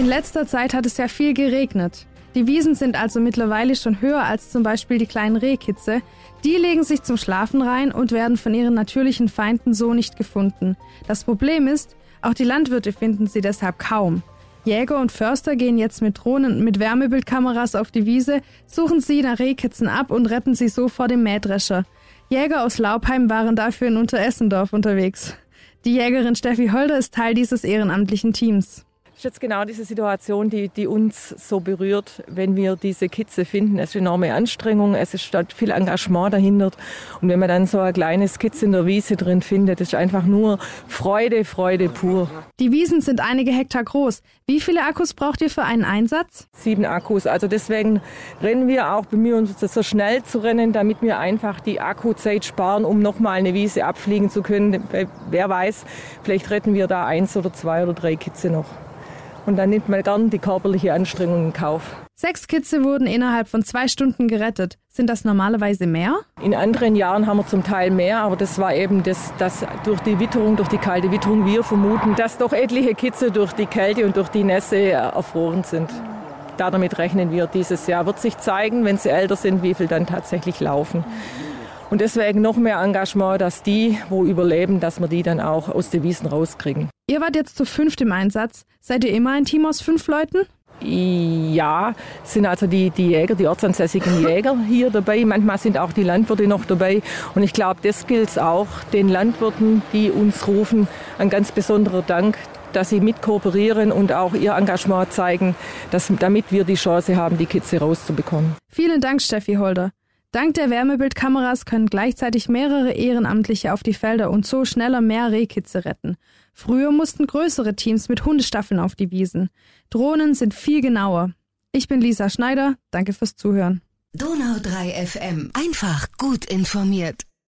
In letzter Zeit hat es ja viel geregnet. Die Wiesen sind also mittlerweile schon höher als zum Beispiel die kleinen Rehkitze. Die legen sich zum Schlafen rein und werden von ihren natürlichen Feinden so nicht gefunden. Das Problem ist, auch die Landwirte finden sie deshalb kaum. Jäger und Förster gehen jetzt mit Drohnen und mit Wärmebildkameras auf die Wiese, suchen sie nach Rehkitzen ab und retten sie so vor dem Mähdrescher. Jäger aus Laubheim waren dafür in Unteressendorf unterwegs. Die Jägerin Steffi Holder ist Teil dieses ehrenamtlichen Teams ist jetzt genau diese Situation, die, die uns so berührt, wenn wir diese Kitze finden. Es ist enorme Anstrengung, es ist viel Engagement dahinter. Und wenn man dann so ein kleines Kitz in der Wiese drin findet, ist einfach nur Freude, Freude pur. Die Wiesen sind einige Hektar groß. Wie viele Akkus braucht ihr für einen Einsatz? Sieben Akkus. Also deswegen rennen wir auch, bemühen uns so schnell zu rennen, damit wir einfach die Akkuzeit sparen, um nochmal eine Wiese abfliegen zu können. Wer weiß, vielleicht retten wir da eins oder zwei oder drei Kitze noch. Und dann nimmt man gern die körperliche Anstrengung in Kauf. Sechs Kitze wurden innerhalb von zwei Stunden gerettet. Sind das normalerweise mehr? In anderen Jahren haben wir zum Teil mehr, aber das war eben das, das durch die Witterung, durch die kalte Witterung, wir vermuten, dass doch etliche Kitze durch die Kälte und durch die Nässe erfroren sind. Damit rechnen wir dieses Jahr. Wird sich zeigen, wenn sie älter sind, wie viel dann tatsächlich laufen. Und deswegen noch mehr Engagement, dass die, wo überleben, dass wir die dann auch aus den Wiesen rauskriegen. Ihr wart jetzt zu fünft im Einsatz. Seid ihr immer ein Team aus fünf Leuten? Ja, sind also die, die Jäger, die ortsansässigen Jäger hier dabei. Manchmal sind auch die Landwirte noch dabei. Und ich glaube, das gilt auch den Landwirten, die uns rufen. Ein ganz besonderer Dank, dass sie mit kooperieren und auch ihr Engagement zeigen, dass, damit wir die Chance haben, die Kitze rauszubekommen. Vielen Dank, Steffi Holder. Dank der Wärmebildkameras können gleichzeitig mehrere Ehrenamtliche auf die Felder und so schneller mehr Rehkitze retten. Früher mussten größere Teams mit Hundestaffeln auf die Wiesen. Drohnen sind viel genauer. Ich bin Lisa Schneider. Danke fürs Zuhören. Donau 3 FM. Einfach gut informiert.